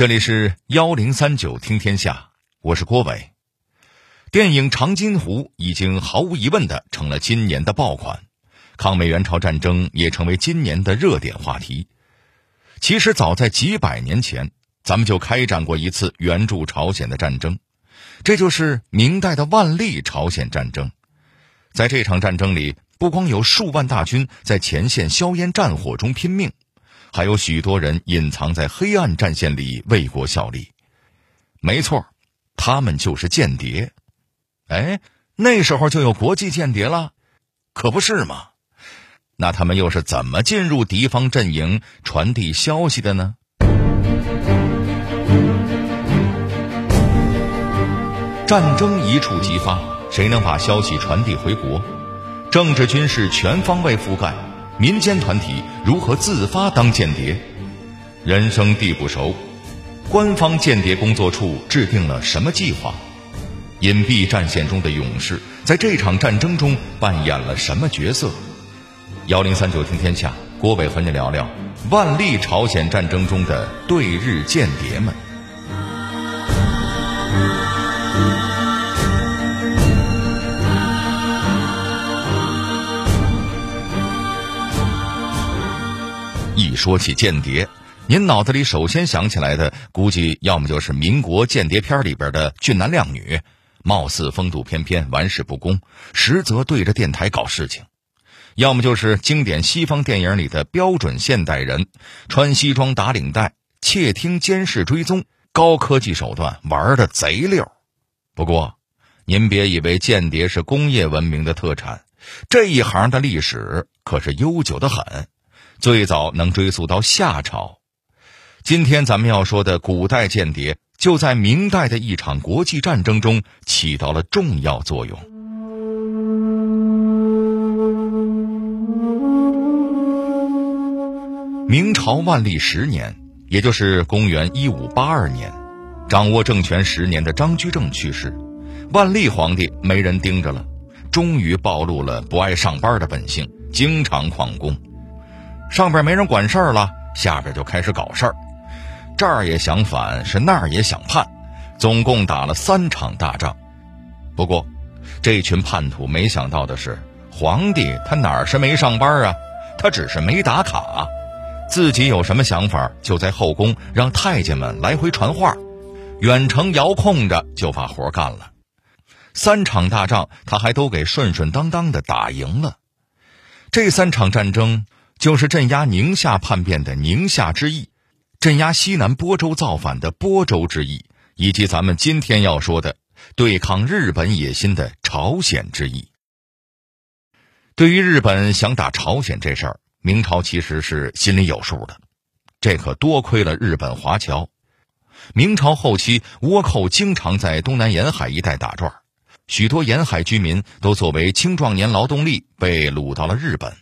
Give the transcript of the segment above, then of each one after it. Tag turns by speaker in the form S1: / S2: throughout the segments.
S1: 这里是幺零三九听天下，我是郭伟。电影《长津湖》已经毫无疑问的成了今年的爆款，抗美援朝战争也成为今年的热点话题。其实早在几百年前，咱们就开展过一次援助朝鲜的战争，这就是明代的万历朝鲜战争。在这场战争里，不光有数万大军在前线硝烟战火中拼命。还有许多人隐藏在黑暗战线里为国效力，没错，他们就是间谍。哎，那时候就有国际间谍了，可不是吗？那他们又是怎么进入敌方阵营传递消息的呢？战争一触即发，谁能把消息传递回国？政治军事全方位覆盖。民间团体如何自发当间谍？人生地不熟，官方间谍工作处制定了什么计划？隐蔽战线中的勇士在这场战争中扮演了什么角色？幺零三九听天下，郭伟和你聊聊万历朝鲜战争中的对日间谍们。说起间谍，您脑子里首先想起来的，估计要么就是民国间谍片里边的俊男靓女，貌似风度翩翩、玩世不恭，实则对着电台搞事情；要么就是经典西方电影里的标准现代人，穿西装打领带，窃听、监视、追踪，高科技手段玩的贼溜。不过，您别以为间谍是工业文明的特产，这一行的历史可是悠久的很。最早能追溯到夏朝，今天咱们要说的古代间谍，就在明代的一场国际战争中起到了重要作用。明朝万历十年，也就是公元一五八二年，掌握政权十年的张居正去世，万历皇帝没人盯着了，终于暴露了不爱上班的本性，经常旷工。上边没人管事儿了，下边就开始搞事儿，这儿也想反，是那儿也想叛，总共打了三场大仗。不过，这群叛徒没想到的是，皇帝他哪儿是没上班啊？他只是没打卡，自己有什么想法，就在后宫让太监们来回传话，远程遥控着就把活干了。三场大仗他还都给顺顺当当的打赢了。这三场战争。就是镇压宁夏叛变的宁夏之役，镇压西南播州造反的播州之役，以及咱们今天要说的对抗日本野心的朝鲜之役。对于日本想打朝鲜这事儿，明朝其实是心里有数的。这可多亏了日本华侨。明朝后期，倭寇经常在东南沿海一带打转，许多沿海居民都作为青壮年劳动力被掳到了日本。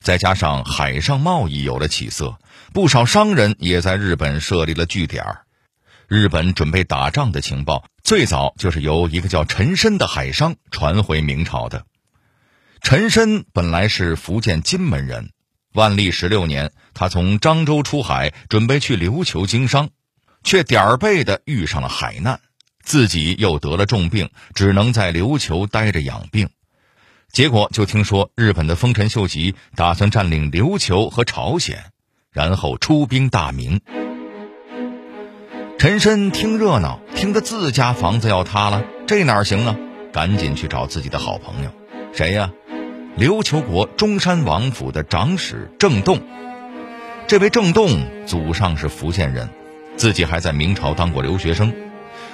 S1: 再加上海上贸易有了起色，不少商人也在日本设立了据点日本准备打仗的情报，最早就是由一个叫陈申的海商传回明朝的。陈申本来是福建金门人，万历十六年，他从漳州出海，准备去琉球经商，却点儿背的遇上了海难，自己又得了重病，只能在琉球待着养病。结果就听说日本的丰臣秀吉打算占领琉球和朝鲜，然后出兵大明。陈深听热闹，听得自家房子要塌了，这哪行啊？赶紧去找自己的好朋友，谁呀？琉球国中山王府的长史郑洞。这位郑洞祖上是福建人，自己还在明朝当过留学生，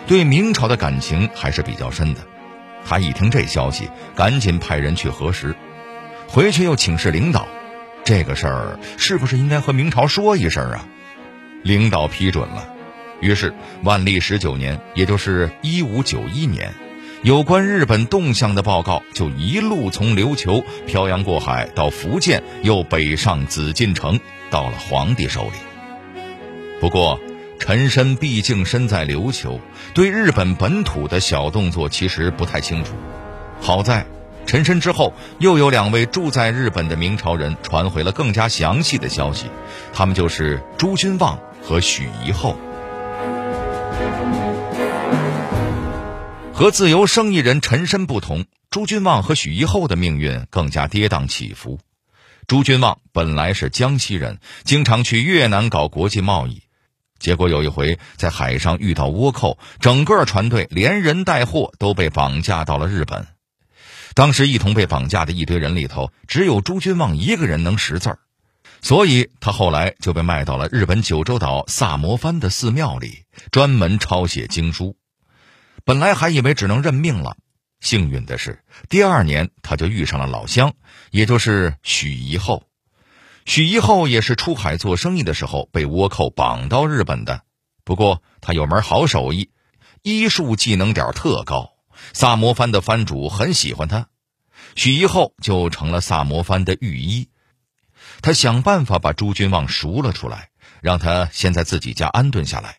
S1: 对明朝的感情还是比较深的。他一听这消息，赶紧派人去核实，回去又请示领导，这个事儿是不是应该和明朝说一声啊？领导批准了，于是万历十九年，也就是一五九一年，有关日本动向的报告就一路从琉球漂洋过海到福建，又北上紫禁城，到了皇帝手里。不过。陈深毕竟身在琉球，对日本本土的小动作其实不太清楚。好在陈深之后又有两位住在日本的明朝人传回了更加详细的消息，他们就是朱君旺和许仪后。和自由生意人陈深不同，朱君旺和许一厚的命运更加跌宕起伏。朱君旺本来是江西人，经常去越南搞国际贸易，结果有一回在海上遇到倭寇，整个船队连人带货都被绑架到了日本。当时一同被绑架的一堆人里头，只有朱君旺一个人能识字儿，所以他后来就被卖到了日本九州岛萨摩藩的寺庙里，专门抄写经书。本来还以为只能认命了，幸运的是，第二年他就遇上了老乡，也就是许一厚。许一厚也是出海做生意的时候被倭寇绑到日本的，不过他有门好手艺，医术技能点特高，萨摩藩的藩主很喜欢他，许一厚就成了萨摩藩的御医。他想办法把朱君旺赎了出来，让他先在自己家安顿下来。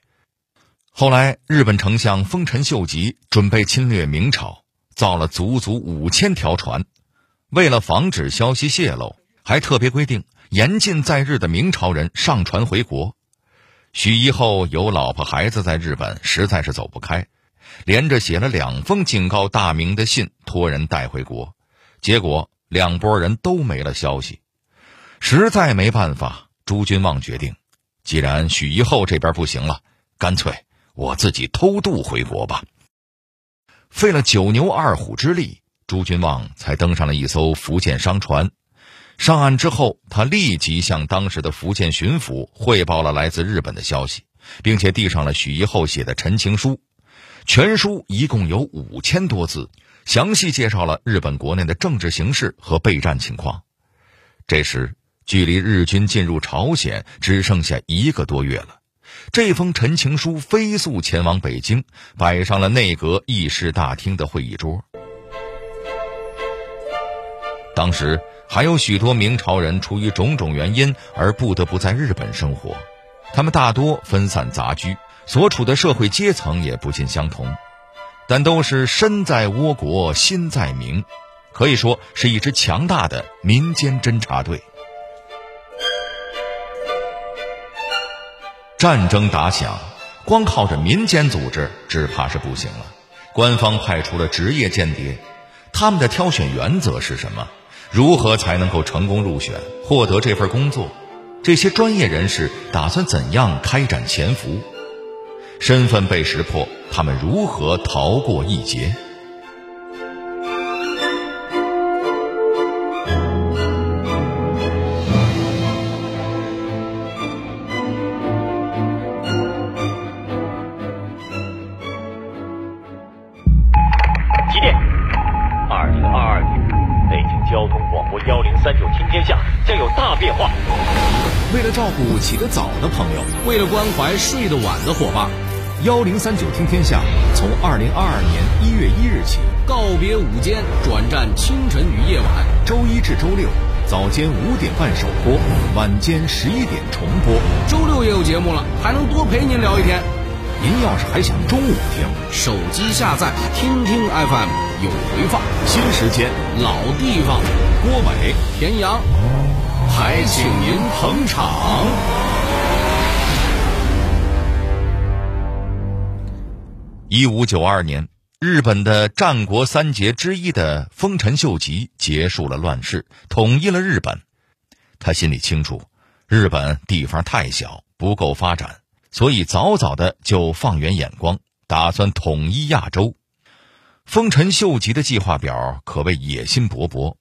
S1: 后来，日本丞相丰臣秀吉准备侵略明朝，造了足足五千条船。为了防止消息泄露，还特别规定严禁在日的明朝人上船回国。许一厚有老婆孩子在日本，实在是走不开，连着写了两封警告大明的信，托人带回国。结果两拨人都没了消息，实在没办法，朱君旺决定，既然许一厚这边不行了，干脆。我自己偷渡回国吧。费了九牛二虎之力，朱君旺才登上了一艘福建商船。上岸之后，他立即向当时的福建巡抚汇报了来自日本的消息，并且递上了许一厚写的陈情书。全书一共有五千多字，详细介绍了日本国内的政治形势和备战情况。这时，距离日军进入朝鲜只剩下一个多月了。这封陈情书飞速前往北京，摆上了内阁议事大厅的会议桌。当时还有许多明朝人出于种种原因而不得不在日本生活，他们大多分散杂居，所处的社会阶层也不尽相同，但都是身在倭国心在明，可以说是一支强大的民间侦察队。战争打响，光靠着民间组织只怕是不行了。官方派出了职业间谍，他们的挑选原则是什么？如何才能够成功入选，获得这份工作？这些专业人士打算怎样开展潜伏？身份被识破，他们如何逃过一劫？
S2: 照顾起得早的朋友，为了关怀睡得晚的伙伴，幺零三九听天下从二零二二年一月一日起告别午间，转战清晨与夜晚，周一至周六早间五点半首播，晚间十一点重播。周六也有节目了，还能多陪您聊一天。您要是还想中午听，手机下载听听 FM 有回放，新时间老地方，郭伟田阳。还请您捧场。
S1: 一五九二年，日本的战国三杰之一的丰臣秀吉结束了乱世，统一了日本。他心里清楚，日本地方太小，不够发展，所以早早的就放远眼光，打算统一亚洲。丰臣秀吉的计划表可谓野心勃勃，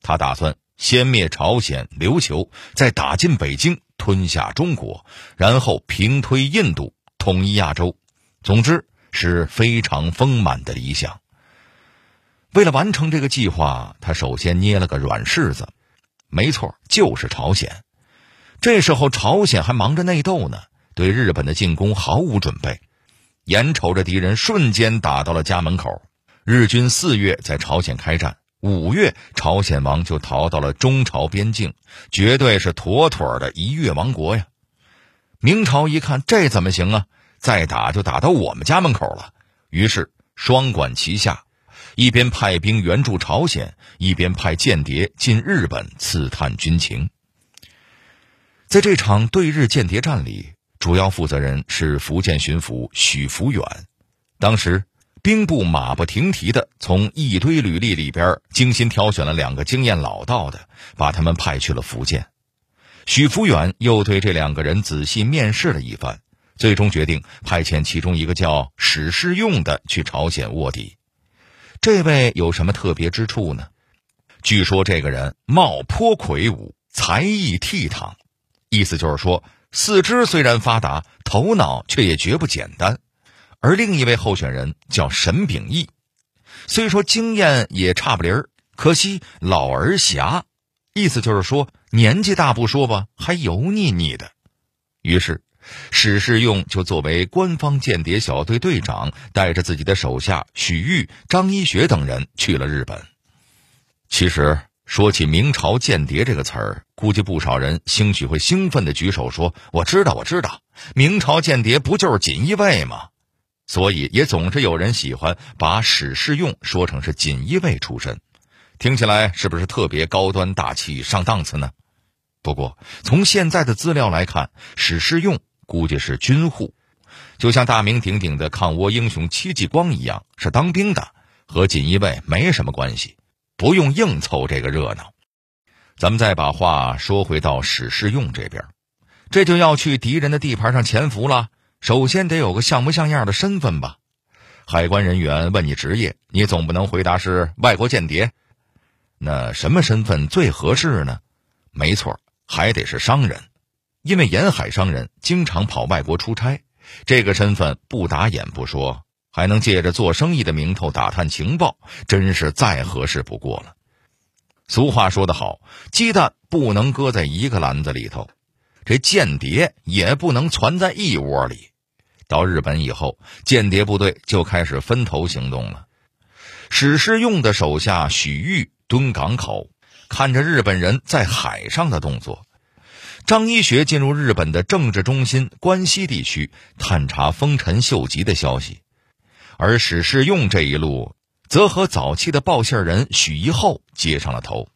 S1: 他打算。先灭朝鲜、琉球，再打进北京，吞下中国，然后平推印度，统一亚洲。总之是非常丰满的理想。为了完成这个计划，他首先捏了个软柿子，没错，就是朝鲜。这时候朝鲜还忙着内斗呢，对日本的进攻毫无准备，眼瞅着敌人瞬间打到了家门口。日军四月在朝鲜开战。五月，朝鲜王就逃到了中朝边境，绝对是妥妥的一越王国呀！明朝一看这怎么行啊？再打就打到我们家门口了。于是双管齐下，一边派兵援助朝鲜，一边派间谍进日本刺探军情。在这场对日间谍战里，主要负责人是福建巡抚许福远。当时兵部马不停蹄的从一堆履历里边精心挑选了两个经验老道的，把他们派去了福建。许福远又对这两个人仔细面试了一番，最终决定派遣其中一个叫史世用的去朝鲜卧底。这位有什么特别之处呢？据说这个人貌颇魁梧，才艺倜傥，意思就是说，四肢虽然发达，头脑却也绝不简单。而另一位候选人叫沈秉义，虽说经验也差不离儿，可惜老而狭。意思就是说，年纪大不说吧，还油腻腻的。于是，史世用就作为官方间谍小队队长，带着自己的手下许玉、张一学等人去了日本。其实，说起明朝间谍这个词儿，估计不少人兴许会兴奋的举手说：“我知道，我知道，明朝间谍不就是锦衣卫吗？”所以，也总是有人喜欢把史世用说成是锦衣卫出身。听起来是不是特别高端大气上档次呢？不过从现在的资料来看，史世用估计是军户，就像大名鼎鼎的抗倭英雄戚继光一样，是当兵的，和锦衣卫没什么关系，不用硬凑这个热闹。咱们再把话说回到史世用这边，这就要去敌人的地盘上潜伏了，首先得有个像不像样的身份吧？海关人员问你职业，你总不能回答是外国间谍。那什么身份最合适呢？没错，还得是商人，因为沿海商人经常跑外国出差，这个身份不打眼不说，还能借着做生意的名头打探情报，真是再合适不过了。俗话说得好，鸡蛋不能搁在一个篮子里头，这间谍也不能攒在一窝里。到日本以后，间谍部队就开始分头行动了。史世用的手下许玉。蹲港口，看着日本人在海上的动作；张一学进入日本的政治中心关西地区，探查丰臣秀吉的消息；而史世用这一路，则和早期的报信人许一厚接上了头。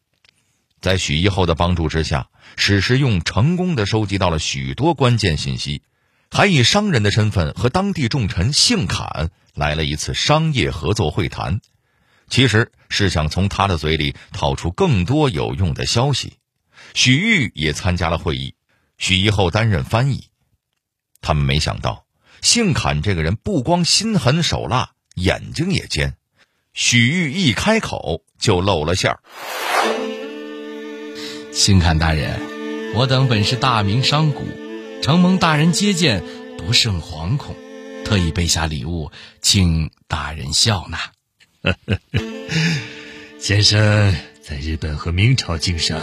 S1: 在许一厚的帮助之下，史世用成功的收集到了许多关键信息，还以商人的身份和当地重臣姓坎来了一次商业合作会谈。其实是想从他的嘴里套出更多有用的消息。许玉也参加了会议，许一后担任翻译。他们没想到，姓侃这个人不光心狠手辣，眼睛也尖。许玉一开口就露了馅儿。
S2: 姓侃大人，我等本是大明商贾，承蒙大人接见，不胜惶恐，特意备下礼物，请大人笑纳。
S3: 先生在日本和明朝经商，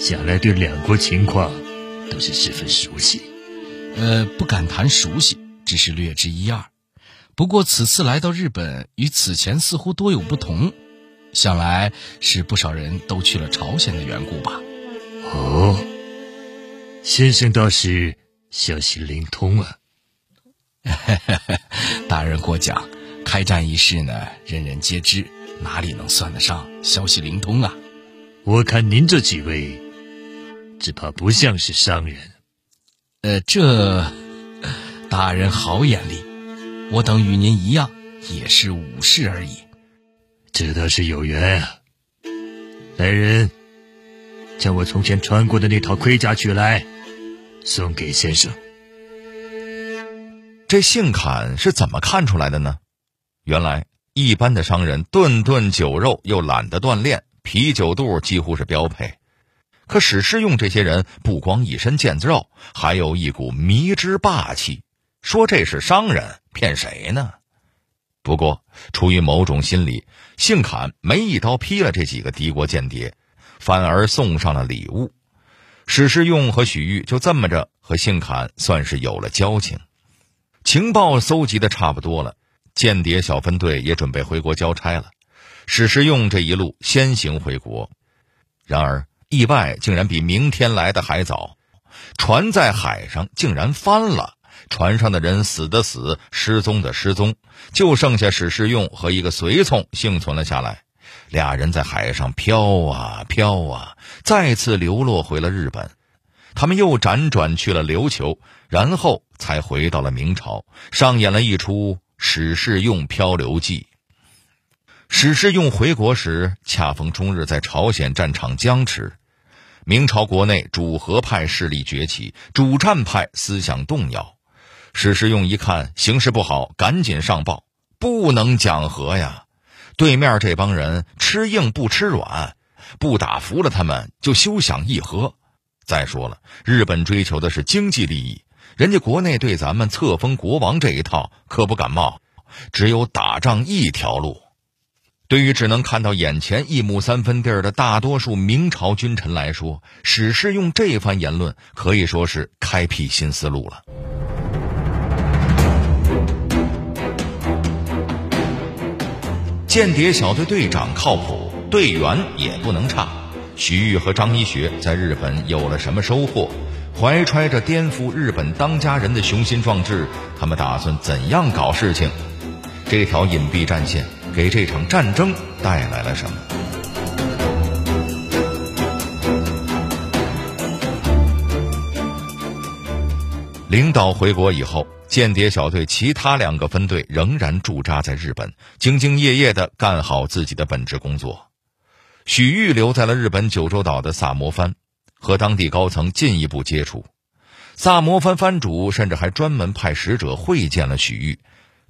S3: 想来对两国情况都是十分熟悉。
S2: 呃，不敢谈熟悉，只是略知一二。不过此次来到日本，与此前似乎多有不同，想来是不少人都去了朝鲜的缘故吧。
S3: 哦，先生倒是消息灵通啊！
S2: 大人过奖。开战一事呢，人人皆知，哪里能算得上消息灵通啊？
S3: 我看您这几位，只怕不像是商人。
S2: 呃，这大人好眼力，我等与您一样，也是武士而已。
S3: 这倒是有缘啊！来人，将我从前穿过的那套盔甲取来，送给先生。
S1: 这姓坎是怎么看出来的呢？原来，一般的商人顿顿酒肉又懒得锻炼，啤酒肚几乎是标配。可史世用这些人不光一身腱子肉，还有一股迷之霸气。说这是商人，骗谁呢？不过，出于某种心理，姓坎没一刀劈了这几个敌国间谍，反而送上了礼物。史世用和许玉就这么着和姓侃算是有了交情，情报搜集的差不多了。间谍小分队也准备回国交差了，史世用这一路先行回国，然而意外竟然比明天来的还早，船在海上竟然翻了，船上的人死的死，失踪的失踪，就剩下史世用和一个随从幸存了下来，俩人在海上飘啊飘啊，再次流落回了日本，他们又辗转去了琉球，然后才回到了明朝，上演了一出史世用漂流记。史世用回国时，恰逢中日在朝鲜战场僵持，明朝国内主和派势力崛起，主战派思想动摇。史世用一看形势不好，赶紧上报：不能讲和呀！对面这帮人吃硬不吃软，不打服了他们就休想议和。再说了，日本追求的是经济利益，人家国内对咱们册封国王这一套可不感冒，只有打仗一条路。对于只能看到眼前一亩三分地儿的大多数明朝君臣来说，史氏用这番言论可以说是开辟新思路了。间谍小队队长靠谱，队员也不能差。徐玉和张一学在日本有了什么收获？怀揣着颠覆日本当家人的雄心壮志，他们打算怎样搞事情？这条隐蔽战线给这场战争带来了什么？领导回国以后，间谍小队其他两个分队仍然驻扎在日本，兢兢业业地干好自己的本职工作。许玉留在了日本九州岛的萨摩藩，和当地高层进一步接触。萨摩藩藩主甚至还专门派使者会见了许玉，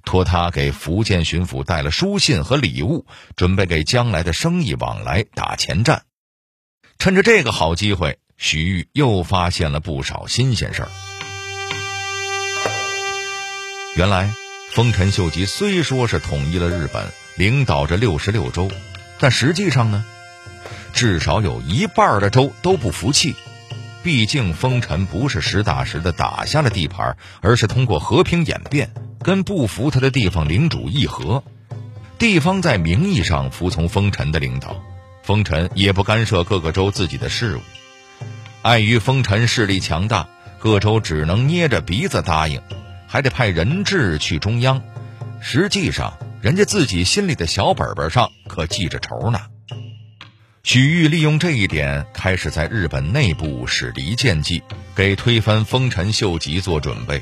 S1: 托他给福建巡抚带了书信和礼物，准备给将来的生意往来打前站。趁着这个好机会，许玉又发现了不少新鲜事儿。原来，丰臣秀吉虽说是统一了日本，领导着六十六州，但实际上呢？至少有一半的州都不服气，毕竟丰臣不是实打实的打下了地盘，而是通过和平演变跟不服他的地方领主议和。地方在名义上服从丰臣的领导，丰臣也不干涉各个州自己的事务。碍于丰臣势力强大，各州只能捏着鼻子答应，还得派人质去中央。实际上，人家自己心里的小本本上可记着仇呢。许玉利用这一点，开始在日本内部使离间计，给推翻丰臣秀吉做准备。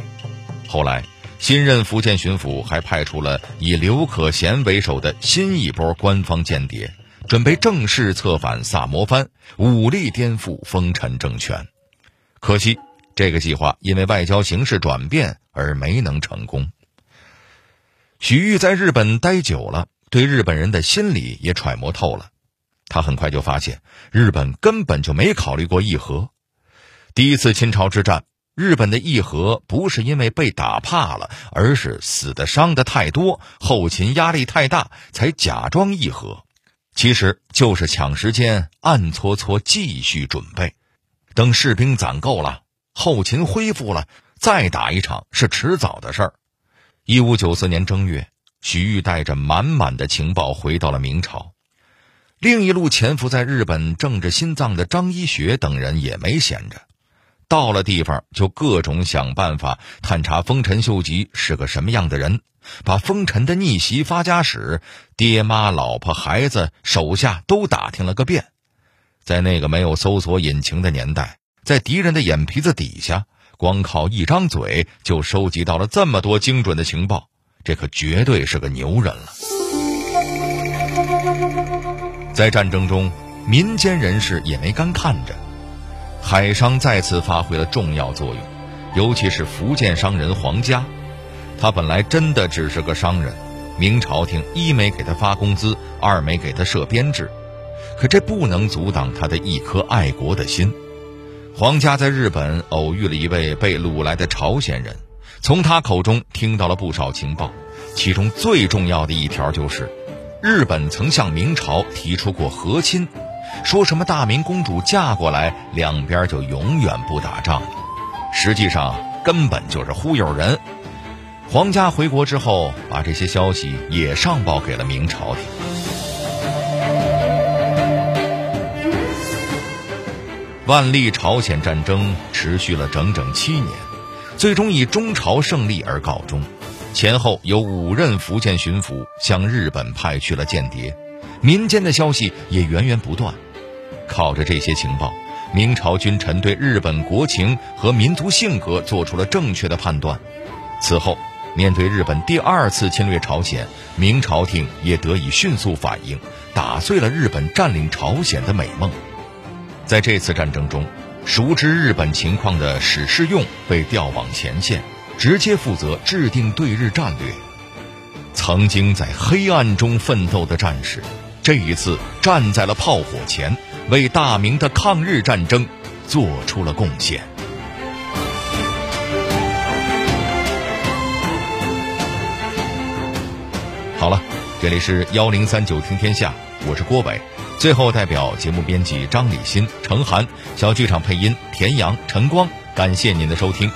S1: 后来，新任福建巡抚还派出了以刘可贤为首的新一波官方间谍，准备正式策反萨摩藩，武力颠覆丰臣政权。可惜，这个计划因为外交形势转变而没能成功。许玉在日本待久了，对日本人的心理也揣摩透了。他很快就发现，日本根本就没考虑过议和。第一次侵朝之战，日本的议和不是因为被打怕了，而是死的伤的太多，后勤压力太大，才假装议和。其实就是抢时间，暗搓搓继续准备，等士兵攒够了，后勤恢复了，再打一场是迟早的事儿。一五九四年正月，徐玉带着满满的情报回到了明朝。另一路潜伏在日本政治心脏的张一学等人也没闲着，到了地方就各种想办法探查丰臣秀吉是个什么样的人，把丰臣的逆袭发家史、爹妈、老婆、孩子、手下都打听了个遍。在那个没有搜索引擎的年代，在敌人的眼皮子底下，光靠一张嘴就收集到了这么多精准的情报，这可绝对是个牛人了。在战争中，民间人士也没干看着，海商再次发挥了重要作用，尤其是福建商人黄家，他本来真的只是个商人，明朝廷一没给他发工资，二没给他设编制，可这不能阻挡他的一颗爱国的心。黄家在日本偶遇了一位被掳来的朝鲜人，从他口中听到了不少情报，其中最重要的一条就是。日本曾向明朝提出过和亲，说什么大明公主嫁过来，两边就永远不打仗了。实际上根本就是忽悠人。皇家回国之后，把这些消息也上报给了明朝廷。万历朝鲜战争持续了整整七年，最终以中朝胜利而告终。前后有五任福建巡抚向日本派去了间谍，民间的消息也源源不断。靠着这些情报，明朝君臣对日本国情和民族性格做出了正确的判断。此后，面对日本第二次侵略朝鲜，明朝廷也得以迅速反应，打碎了日本占领朝鲜的美梦。在这次战争中，熟知日本情况的史世用被调往前线，直接负责制定对日战略。曾经在黑暗中奋斗的战士，这一次站在了炮火前，为大明的抗日战争做出了贡献。好了，这里是幺零三九听天下，我是郭伟。最后，代表节目编辑张李欣、程涵，小剧场配音田阳、陈光，感谢您的收听。